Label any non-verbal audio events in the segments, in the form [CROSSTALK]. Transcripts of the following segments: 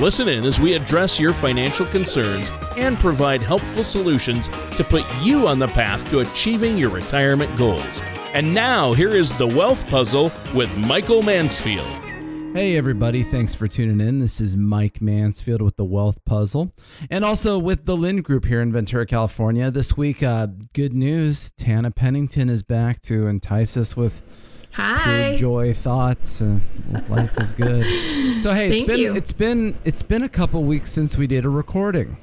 Listen in as we address your financial concerns and provide helpful solutions to put you on the path to achieving your retirement goals. And now, here is the Wealth Puzzle with Michael Mansfield. Hey, everybody. Thanks for tuning in. This is Mike Mansfield with the Wealth Puzzle and also with the Lynd Group here in Ventura, California. This week, uh, good news Tana Pennington is back to entice us with Hi. joy thoughts. Uh, life is good. [LAUGHS] So, hey, it's been you. it's been it's been a couple weeks since we did a recording.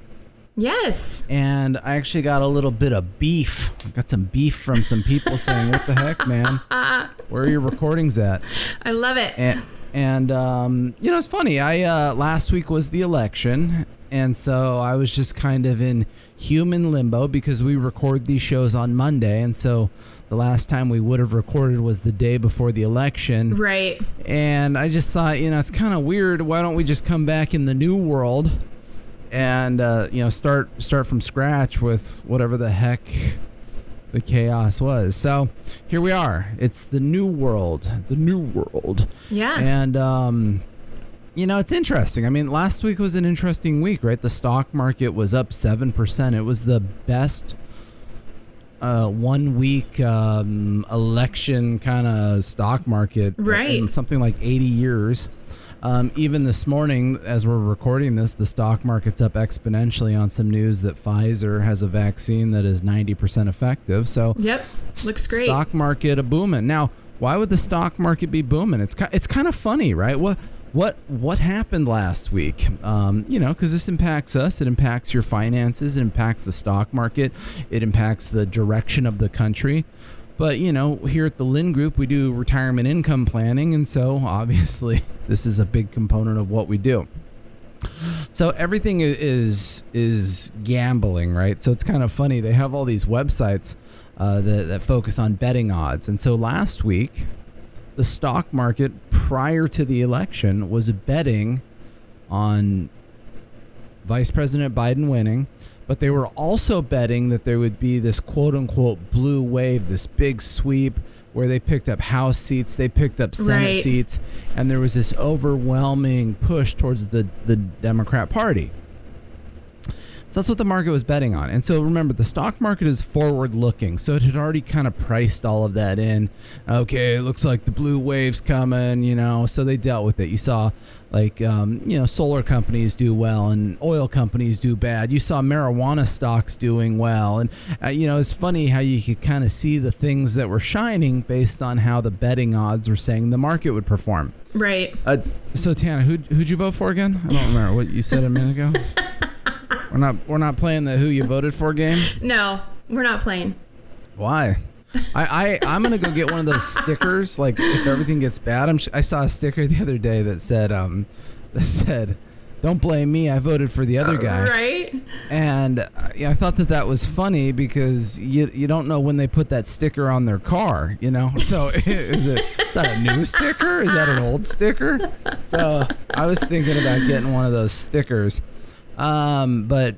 Yes. and I actually got a little bit of beef. I got some beef from some people saying, "What the heck, man? [LAUGHS] Where are your recordings at?" I love it. And and um, you know, it's funny. I uh, last week was the election, and so I was just kind of in human limbo because we record these shows on Monday, and so the last time we would have recorded was the day before the election. right. And I just thought, you know, it's kind of weird. Why don't we just come back in the new world and uh, you know start start from scratch with whatever the heck the chaos was? So here we are. It's the new world. The new world. Yeah. And um, you know, it's interesting. I mean, last week was an interesting week, right? The stock market was up seven percent. It was the best uh, one week um, election kind of stock market Right. in something like 80 years. Um, even this morning, as we're recording this, the stock market's up exponentially on some news that Pfizer has a vaccine that is 90% effective. So, yep. Looks great. Stock market a booming. Now, why would the stock market be booming? It's it's kind of funny, right? What what what happened last week? Um, you know, because this impacts us. It impacts your finances. It impacts the stock market. It impacts the direction of the country. But you know, here at the Lynd Group, we do retirement income planning, and so [LAUGHS] obviously, this is a big component of what we do. So everything is is gambling, right? So it's kind of funny. They have all these websites uh, that, that focus on betting odds, and so last week, the stock market prior to the election was betting on Vice President Biden winning, but they were also betting that there would be this quote unquote blue wave, this big sweep where they picked up House seats, they picked up Senate Right. seats, and there was this overwhelming push towards the, the Democrat Party. So that's what the market was betting on. And so remember, the stock market is forward looking. So it had already kind of priced all of that in. Okay, it looks like the blue wave's coming, you know. So they dealt with it. You saw, like, um, you know, solar companies do well and oil companies do bad. You saw marijuana stocks doing well. And, uh, you know, it's funny how you could kind of see the things that were shining based on how the betting odds were saying the market would perform. right. Uh, so Tana, who who'd you vote for again? I don't remember what you said a minute ago. [LAUGHS] we're not we're not playing the who you voted for game. No, we're not playing. Why? I, I I'm gonna go get one of those stickers. Like if everything gets bad, I'm, I saw a sticker the other day that said um that said, "Don't blame me. I voted for the other guy." Right. And uh, yeah, I thought that that was funny because you you don't know when they put that sticker on their car, you know. [LAUGHS] So [LAUGHS] is it is that a new sticker? Is that an old sticker? So I was thinking about getting one of those stickers, um, but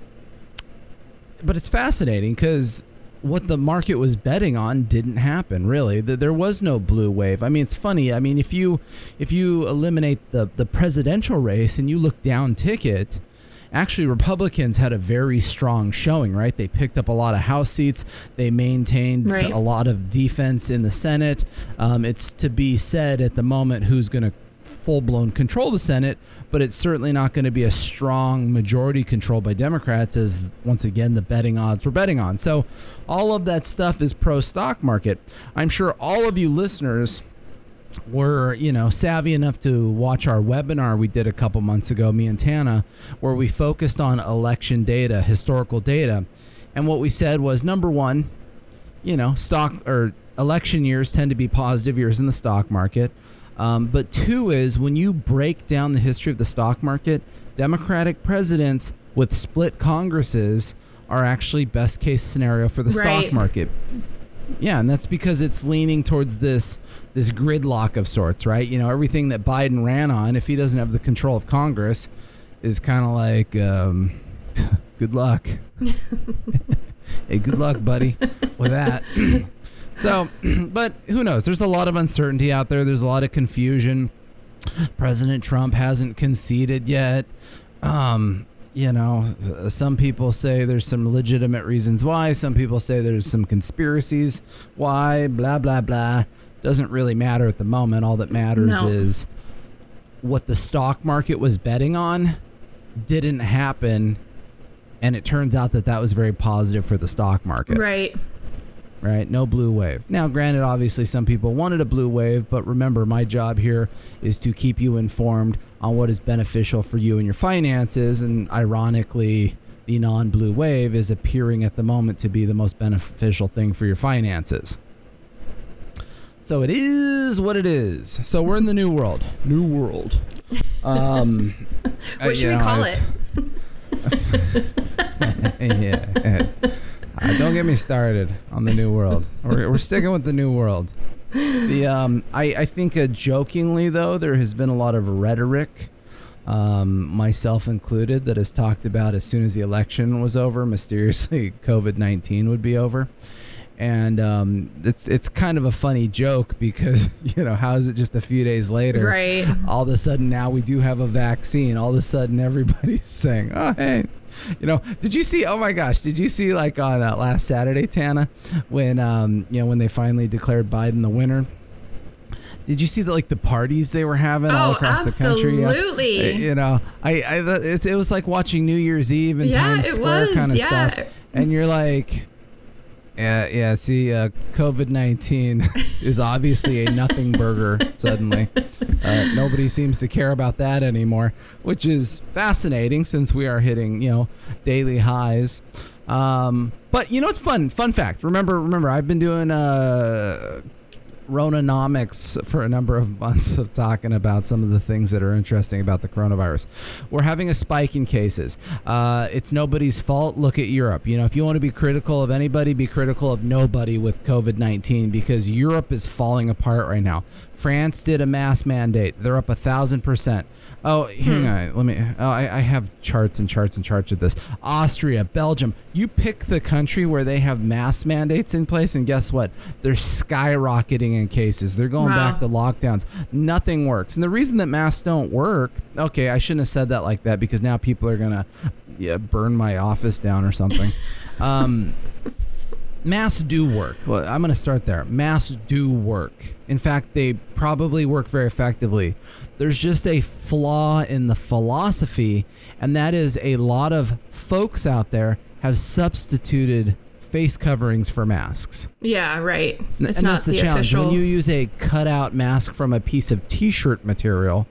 but it's fascinating because what the market was betting on didn't happen really. Th- there was no blue wave. I mean it's funny. I mean if you if you eliminate the the presidential race and you look down ticket actually republicans had a very strong showing right? They picked up a lot of house seats. They maintained Right. a lot of defense in the senate. Um, it's to be said at the moment who's going to full blown control the Senate, but it's certainly not going to be a strong majority control by Democrats, as once again the betting odds were betting on. So, all of that stuff is pro stock market. I'm sure all of you listeners were you know savvy enough to watch our webinar we did a couple months ago me and tana where we focused on election data historical data and what we said was number one you know stock or election years tend to be positive years in the stock market um, but two is when you break down the history of the stock market democratic presidents with split congresses are actually best case scenario for the stock market. Yeah, and that's because it's leaning towards this this gridlock of sorts, right? You know, everything that Biden ran on, if he doesn't have the control of Congress, is kind of like, um, [LAUGHS] good luck. [LAUGHS] [LAUGHS] hey, good luck, buddy, with that. So, [CLEARS THROAT] but who knows? There's a lot of uncertainty out there. There's a lot of confusion. President Trump hasn't conceded yet. Um, you know, some people say there's some legitimate reasons why. Some people say there's some conspiracies why. Blah blah blah. Doesn't really matter at the moment. All that matters No. is what the stock market was betting on didn't happen, and it turns out that that was very positive for the stock market Right. Right? No blue wave. Now, granted, obviously, some people wanted a blue wave, but remember, my job here is to keep you informed on what is beneficial for you and your finances. And ironically, the non blue wave is appearing at the moment to be the most beneficial thing for your finances. So it is what it is. So we're in the new world. New world. Um, [LAUGHS] uh, What should we know, call was- it? [LAUGHS] [LAUGHS] yeah. Uh, don't get me started on the new world. We're, we're sticking with the new world. The um, I I think uh, jokingly though there has been a lot of rhetoric, um, myself included, that has talked about as soon as the election was over, mysteriously [LAUGHS] COVID nineteen would be over, and um, it's it's kind of a funny joke because [LAUGHS] you know how is it just a few days later, Right. all of a sudden now we do have a vaccine. All of a sudden everybody's [LAUGHS] saying, "Oh, hey." You know, did you see? Oh my gosh, did you see like on uh, last Saturday, Tana, when um, you know when they finally declared Biden the winner? Did you see the like the parties they were having all Oh, across the country? absolutely. You know, I, I it, it was like watching New Year's Eve in Yeah, Times Square was, kind of yeah. stuff, and you're like, yeah, yeah. See, uh, COVID nineteen is obviously a nothing burger. Suddenly, uh, nobody seems to care about that anymore, which is fascinating since we are hitting you know daily highs. Um, but you know it's fun. Fun fact. Remember, remember, I've been doing uh, Ronanomics for a number of months of talking about some of the things that are interesting about the coronavirus. We're having a spike in cases. Uh, it's nobody's fault. Look at Europe. You know, if you want to be critical of anybody, be critical of nobody with COVID 19 because Europe is falling apart right now. France did a mass mandate. They're up a thousand percent. Oh, hang on. Let me. Oh, I, I have charts and charts and charts of this. Austria, Belgium. You pick the country where they have mass mandates in place, and guess what? They're skyrocketing in cases. They're going Wow. back to lockdowns. Nothing works. And the reason that masks don't work. Okay, I shouldn't have said that like that because now people are gonna yeah, burn my office down or something. [LAUGHS] um, masks do work. Well, I'm going to start there. Masks do work. In fact, they probably work very effectively. There's just a flaw in the philosophy, and that is a lot of folks out there have substituted face coverings for masks. Yeah, right. It's and not that's the, the, challenge. official. When you use a cutout mask from a piece of t-shirt material,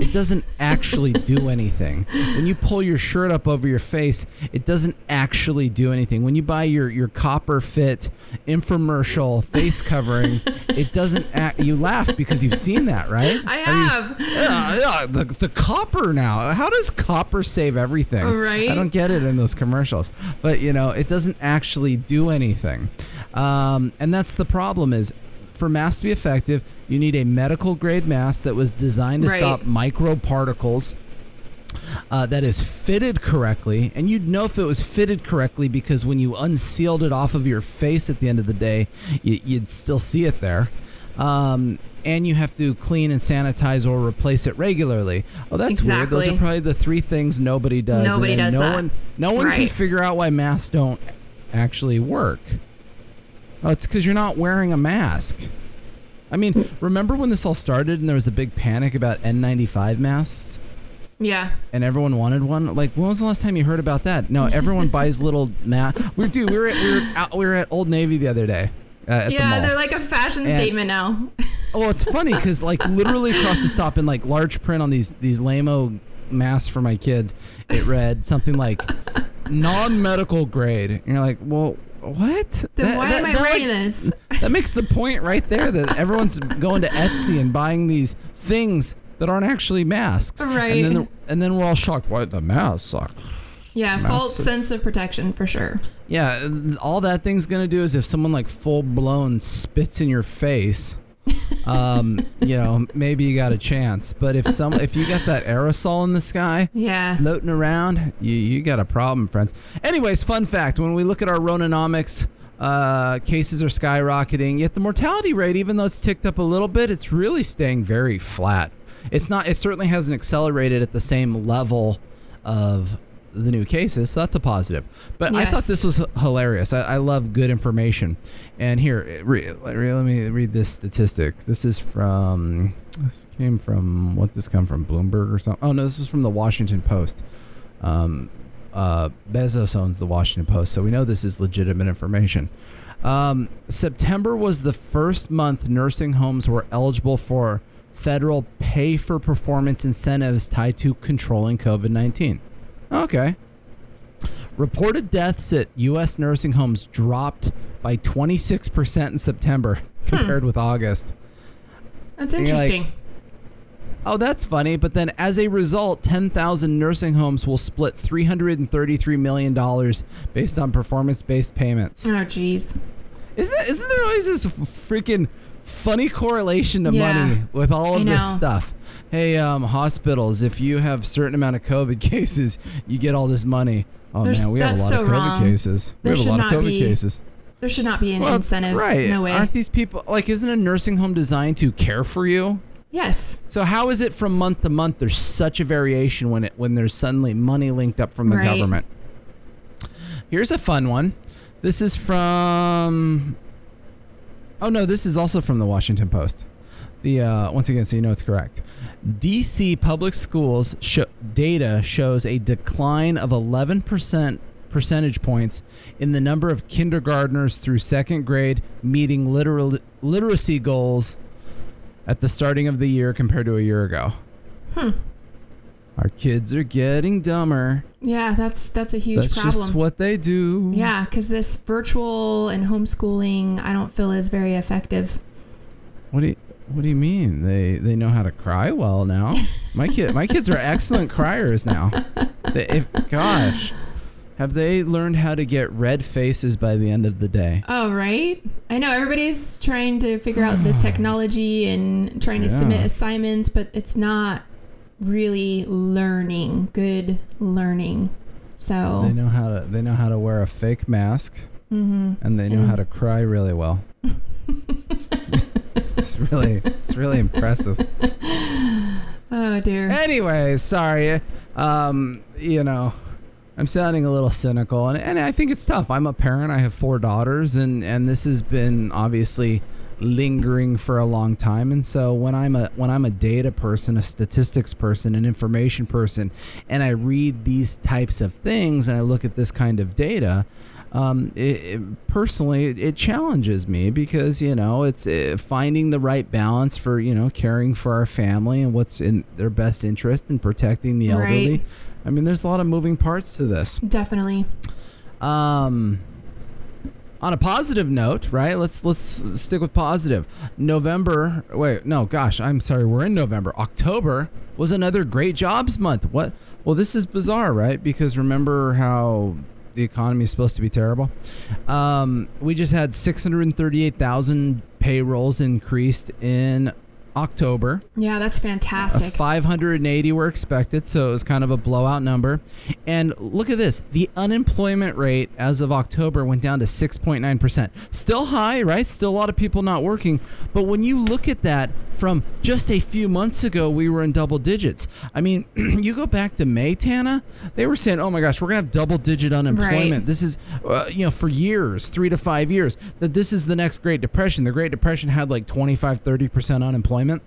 it doesn't actually do anything. When you pull your shirt up over your face, it doesn't actually do anything. When you buy your, your copper fit infomercial face covering, it doesn't act, you laugh because you've seen that, right? I Are you- have. yeah, yeah, the, the copper now. How does copper save everything? Right. I don't get it in those commercials. But you know, it doesn't actually do anything. Um, and that's the problem is for masks to be effective, you need a medical grade mask that was designed to Right. stop microparticles. Uh, that is fitted correctly, and you'd know if it was fitted correctly because when you unsealed it off of your face at the end of the day, you, you'd still see it there. Um, and you have to clean and sanitize or replace it regularly. Oh, that's weird. Those are probably the three things nobody does. and Nobody does no that. one, no one can figure out why masks don't actually work. Oh, it's because you're not wearing a mask. I mean, remember when this all started and there was a big panic about N95 masks? Yeah. and everyone wanted one. Like, when was the last time you heard about that? No, everyone [LAUGHS] buys little mat. We dude, we were at, we were out, we were at Old Navy the other day. Uh, the Yeah, mall. they're like a fashion And- statement now. [LAUGHS] Oh, it's funny because like literally across the stop in like large print on these these lameo masks for my kids, it read something like non-medical grade. And you're like, well, what? Then That- why that- am I wearing like, this? [LAUGHS] That makes the point right there that everyone's going to Etsy and buying these things that aren't actually masks. Right. And then, and then we're all shocked. Why the masks suck? Yeah, Massive. false sense of protection for sure. Yeah, all that thing's gonna do is if someone like full blown spits in your face, um, you know, maybe you got a chance. But if some, if you got that aerosol in the sky Yeah. floating around, you you got a problem, friends. Anyways, fun fact: when we look at our Ronanomics. Uh, cases are skyrocketing, yet the mortality rate, even though it's ticked up a little bit, it's really staying very flat. It's not. It certainly hasn't accelerated at the same level of the new cases, so that's a positive. But I thought this was hilarious. I, I love good information. And here, re, re- let me read this statistic. This is from. This came from what? This come from Bloomberg or something? Oh no, this was from the Washington Post. Um, uh, Bezos owns the Washington Post, so we know this is legitimate information. Um, September was the first month nursing homes were eligible for federal pay for performance incentives tied to controlling COVID 19. Okay. Reported deaths at U.S. nursing homes dropped by 26% in September hmm. compared with August. That's And you're like, interesting. Oh, that's funny. But then, as a result, 10,000 nursing homes will split $333 million based on performance based payments. oh, jeez. Isn't, that, isn't there always this freaking funny correlation to Yeah. money with all of this stuff? Hey, um, hospitals, if you have certain amount of COVID [LAUGHS] cases, you get all this money. Oh There's- man, we have a lot so of COVID wrong. cases. There we have a lot of COVID be- cases. There should not be an Well, incentive. right? No way. Aren't these people like? Isn't a nursing home designed to care for you? yes. So how is it from month to month? There's such a variation when it when there's suddenly money linked up from the Right. government. Here's a fun one. This is from. Oh no, this is also from the Washington Post. The uh, once again, so you know it's correct. DC public schools sho data shows a decline of 11 percent percentage points in the number of kindergartners through second grade meeting literal literacy goals at the starting of the year compared to a year ago. Hmm. Our kids are getting dumber. Yeah, that's that's a huge That's problem. just what they do. yeah, because this virtual and homeschooling, I don't feel is very effective. What do you What do you mean? They they know how to cry well now. My kid my kids are excellent criers now. They, if, gosh, have they learned how to get red faces by the end of the day? Oh, right. I know everybody's trying to figure out the [SIGHS] technology and trying to submit assignments, but it's not really learning, good learning. So, They know how to they know how to wear a fake mask mhm. and they know And- how to cry really well. [LAUGHS] it's really it's really impressive. oh dear. Anyway, sorry. Um, you know, I'm sounding a little cynical, and, and I think it's tough. I'm a parent. I have four daughters, and and this has been obviously lingering for a long time. And so when I'm a when I'm a data person, a statistics person, an information person, and I read these types of things, and I look at this kind of data. Um, it, it- personally, it, it challenges me because you know it's uh, finding the right balance for you know caring for our family and what's in their best interest and protecting the elderly. Right. I mean, there's a lot of moving parts to this. Definitely. Um, on a positive note, right? Let's let's stick with positive. November. Wait, no, gosh, I'm sorry. We're in November. October was another great jobs month. What? Well, this is bizarre, right? Because remember how the economy is supposed to be terrible. Um, we just had 638,000 payrolls increased in October. Yeah, that's Uh, fantastic. 580 were expected, so it was kind of a blowout number. And look at this the unemployment rate as of October went down to 6.9%. Still high, right? Still a lot of people not working. But when you look at that from just a few months ago, we were in double digits. I mean, [CLEARS THROAT] you go back to May, Tana, they were saying, oh my gosh, we're going to have double digit unemployment. Right. This is, uh, you know, for years, three to five years, that this is the next Great Depression. The Great Depression had like 25, 30% unemployment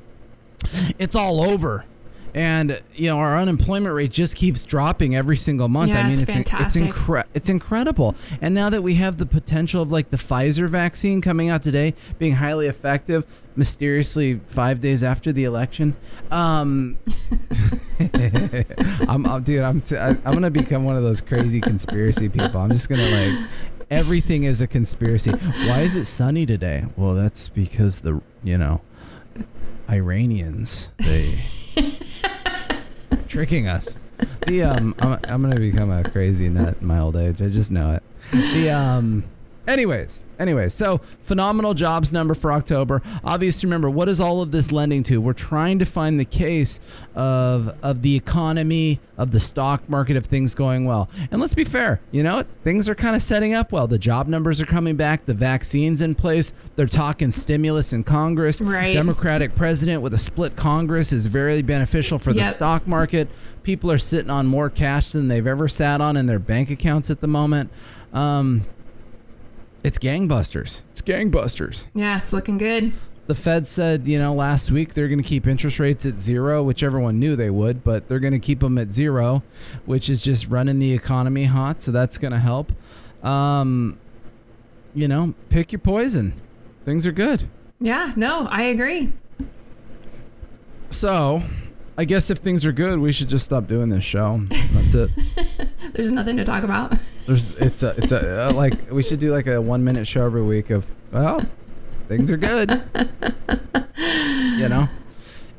it's all over. And you know our unemployment rate just keeps dropping every single month. Yeah, I mean, it's it's in- fantastic. it's incre- it's incredible. And now that we have the potential of like the Pfizer vaccine coming out today, being highly effective, mysteriously five days after the election, um, [LAUGHS] I'm, I'm dude, I'm t- I, I'm gonna become one of those crazy conspiracy people. I'm just gonna like everything is a conspiracy. Why is it sunny today? Well, that's because the you know Iranians they [LAUGHS] tricking us. the um, I'm, I'm gonna become a crazy nut in my old age. I just know it. The um, anyways, anyways, so phenomenal jobs number for October. Obviously, remember what is all of this lending to? We're trying to find the case of of the economy, of the stock market, of things going well. And let's be fair, you know, things are kind of setting up well. The job numbers are coming back. The vaccines in place. They're talking stimulus in Congress. Right. Democratic president with a split Congress is very beneficial for the Yep. stock market. People are sitting on more cash than they've ever sat on in their bank accounts at the moment. Um, it's gangbusters. It's gangbusters. Yeah, it's looking good. The Fed said, you know, last week they're going to keep interest rates at zero, which everyone knew they would, but they're going to keep them at zero, which is just running the economy hot. So that's going to help. Um, you know, pick your poison. Things are good. Yeah, no, I agree. So, I guess if things are good, we should just stop doing this show. That's it. [LAUGHS] There's nothing to talk about. There's it's a it's a uh, like we should do like a one minute show every week of well, things are good. [LAUGHS] you know,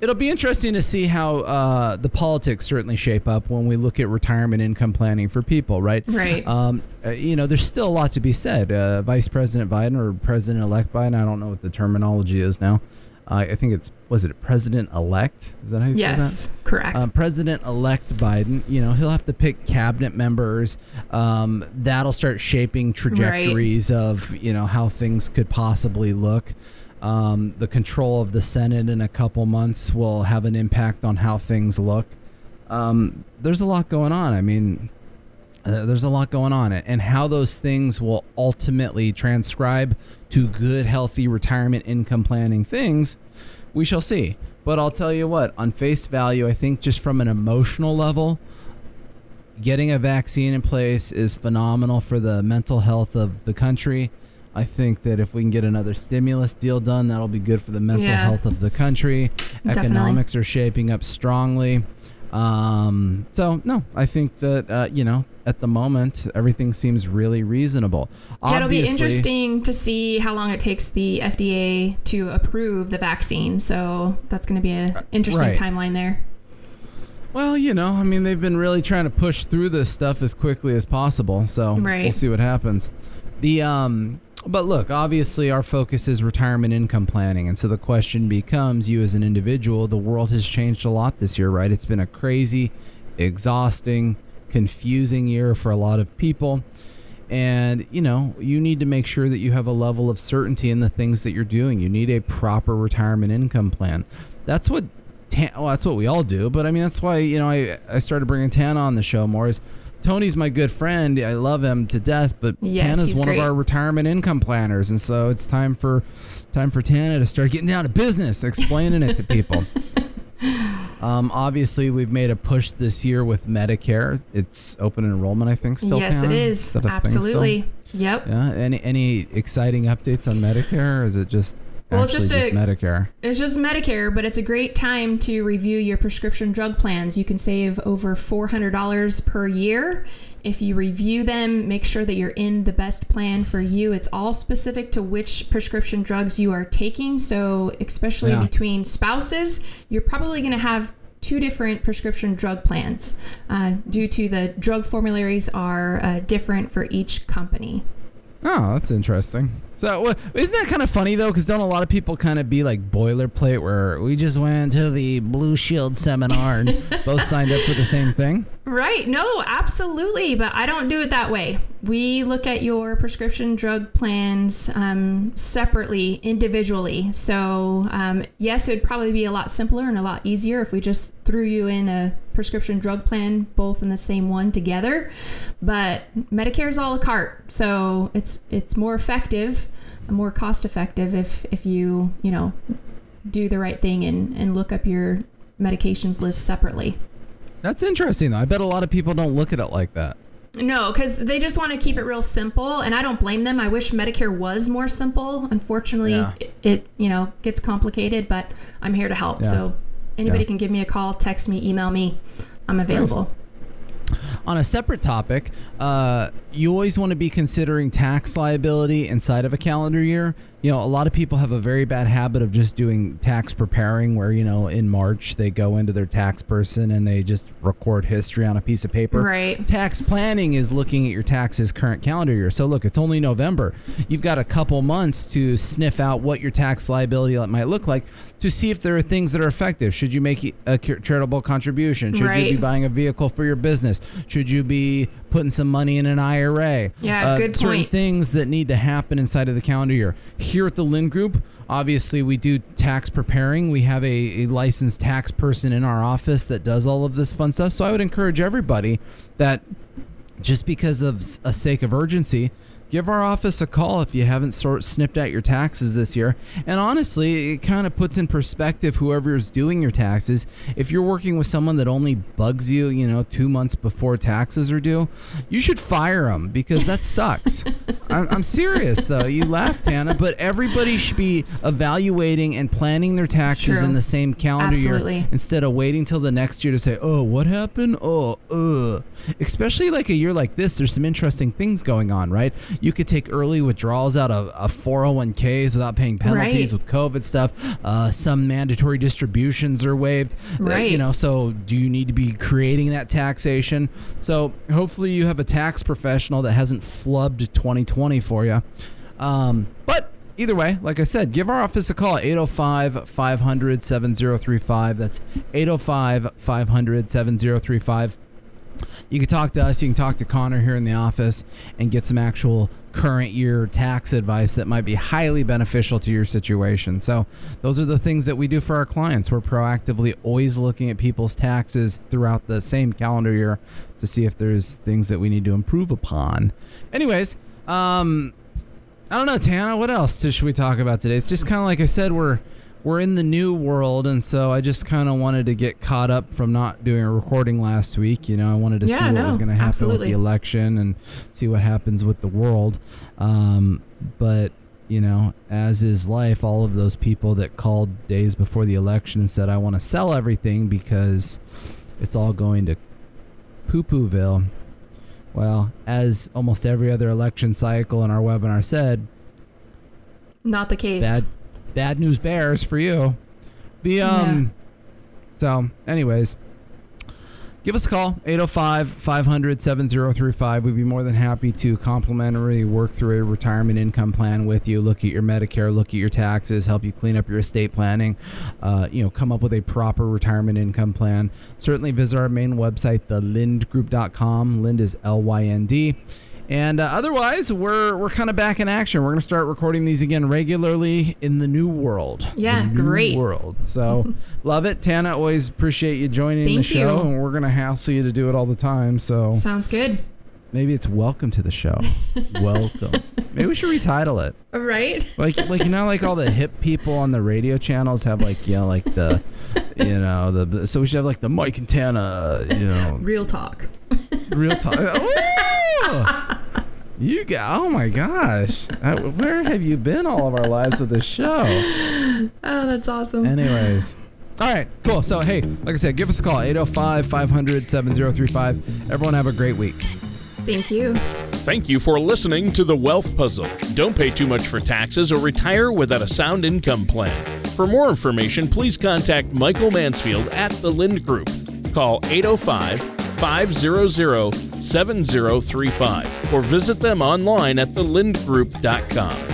it'll be interesting to see how uh, the politics certainly shape up when we look at retirement income planning for people, right? Right. Um, uh, you know, there's still a lot to be said. Uh, Vice President Biden or President Elect Biden, I don't know what the terminology is now. Uh, I think it's was it President Elect? Is that how you say that? yes, correct. Um, President-elect Biden, you know, he'll have to pick cabinet members. Um, that'll start shaping trajectories of, you know, how things could possibly look. Um, the control of the Senate in a couple months will have an impact on how things look. Um, there's a lot going on. I mean, uh, there's a lot going on, and how those things will ultimately transcribe to good, healthy retirement income planning things, we shall see. But I'll tell you what, on face value, I think just from an emotional level, getting a vaccine in place is phenomenal for the mental health of the country. I think that if we can get another stimulus deal done, that'll be good for the mental Yeah. health of the country. Definitely. Economics are shaping up strongly. Um, so no, I think that uh, you know at the moment everything seems really reasonable. yeah, it'll be interesting to see how long it takes the FDA to approve the vaccine. So that's going to be an interesting right. timeline there. Well, you know, I mean, they've been really trying to push through this stuff as quickly as possible. So Right. we'll see what happens. The um, but look, obviously, our focus is retirement income planning, and so the question becomes: you as an individual, the world has changed a lot this year, right? It's been a crazy, exhausting, confusing year for a lot of people. And, you know, you need to make sure that you have a level of certainty in the things that you're doing. You need a proper retirement income plan. That's what Tan, well, that's what we all do. But I mean, that's why you know I I started bringing Tana on the show more. Is Tony's my good friend. I love him to death. But Yes, Tana's one great. of our retirement income planners, and so it's time for time for Tana to start getting down to business, explaining it to people. [LAUGHS] Um, obviously, we've made a push this year with Medicare. It's open enrollment, I think. Still, yes, it Tana? is. a thing still? Absolutely. Yep. Yeah. Any any exciting updates on Medicare? Or is it just Well, it's just just, a- Medicare? It's just Medicare, but it's a great time to review your prescription drug plans. You can save over $400 per year. If you review them, make sure that you're in the best plan for you. It's all specific to which prescription drugs you are taking. So, especially Yeah. between spouses, you're probably going to have two different prescription drug plans uh, due to the drug formularies are uh, different for each company. Oh, that's interesting. So, isn't that kind of funny though? Because don't a lot of people kind of be like boilerplate, where we just went to the Blue Shield seminar and [LAUGHS] both signed up for the same thing? Right. No, absolutely. But I don't do it that way. We look at your prescription drug plans um, separately, individually. So, um, yes, it would probably be a lot simpler and a lot easier if we just threw you in a prescription drug plan, both in the same one together. But Medicare is all a cart. So, it's, it's more effective, more cost effective if, if you, you know, do the right thing and, and look up your medications list separately. That's interesting though. I bet a lot of people don't look at it like that. No, because they just want to keep it real simple, and I don't blame them. I wish Medicare was more simple. Unfortunately, Yeah. it, it you know gets complicated, but I'm here to help. Yeah. So anybody Yeah. can give me a call, text me, email me. I'm available. On a separate topic, uh, you always want to be considering tax liability inside of a calendar year. You know, a lot of people have a very bad habit of just doing tax preparing where, you know, in March they go into their tax person and they just record history on a piece of paper. Right. Tax planning is looking at your taxes current calendar year. So look, it's only November. You've got a couple months to sniff out what your tax liability might look like to see if there are things that are effective. Should you make a charitable contribution? Should Right. you be buying a vehicle for your business? Should you be putting some money in an IRA? Yeah, uh, good certain point. things that need to happen inside of the calendar year. Here at the Lynd Group, obviously we do tax preparing. We have a, a licensed tax person in our office that does all of this fun stuff. So I would encourage everybody that just because of a sake of urgency, give our office a call if you haven't sort snipped out your taxes this year. And honestly, it kind of puts in perspective whoever is doing your taxes. If you're working with someone that only bugs you, you know, two months before taxes are due, you should fire them because that sucks. [LAUGHS] I'm, I'm serious though. You [LAUGHS] laugh, Tana, but everybody should be evaluating and planning their taxes True. in the same calendar year instead of waiting till the next year to say, "Oh, what happened?" Oh, uh. Especially like a year like this, there's some interesting things going on, right? You could take early withdrawals out of, of 401ks without paying penalties Right. with COVID stuff. Uh, some mandatory distributions are waived. Uh, Right. you know, so do you need to be creating that taxation? So hopefully you have a tax professional that hasn't flubbed 2020 for you. Um, but either way, like I said, give our office a call at 805 500 7035. That's 805 500 7035. You can talk to us, you can talk to Connor here in the office and get some actual current year tax advice that might be highly beneficial to your situation. So, those are the things that we do for our clients. We're proactively always looking at people's taxes throughout the same calendar year to see if there's things that we need to improve upon. Anyways, um, I don't know, Tana. What else should we talk about today? It's just kind of like I said, we're we're in the new world, and so I just kind of wanted to get caught up from not doing a recording last week. You know, I wanted to Yeah, see what no, was going to happen absolutely. with the election and see what happens with the world. Um, but you know, as is life, all of those people that called days before the election and said, "I want to sell everything because it's all going to poo-pooville." Well, as almost every other election cycle in our webinar said, Not the case. bad bad news bears for you. The um so anyways, give us a call 805-500-7035. We'd be more than happy to complimentary work through a retirement income plan with you, look at your Medicare, look at your taxes, help you clean up your estate planning, uh, you know, come up with a proper retirement income plan. Certainly visit our main website, thelyndgroup.com. Lynd is L Y N D. And uh, otherwise, we're we're kind of back in action. We're going to start recording these again regularly in the new world. Yeah, The new great. world. So [LAUGHS] love it, Tana. Always appreciate you joining the Thank show, you. and we're going to hassle you to do it all the time. So Sounds good. maybe it's welcome to the show. [LAUGHS] welcome. Maybe we should retitle it. Right? Like like you know like all the hip people on the radio channels have like you know like the you know the so we should have like the Mike and Tana you know Real talk. real time. [LAUGHS] You got oh my gosh! Uh, Where have you been all of our lives with this show? [LAUGHS] Oh, that's awesome. Anyways. All right, cool. So, hey, like I said, give us a call 805 500 7035. Everyone have a great week. Thank you. Thank you for listening to The Wealth Puzzle. Don't pay too much for taxes or retire without a sound income plan. For more information, please contact Michael Mansfield at The Lynd Group. Call 805 500 7035 or visit them online at thelyndgroup.com.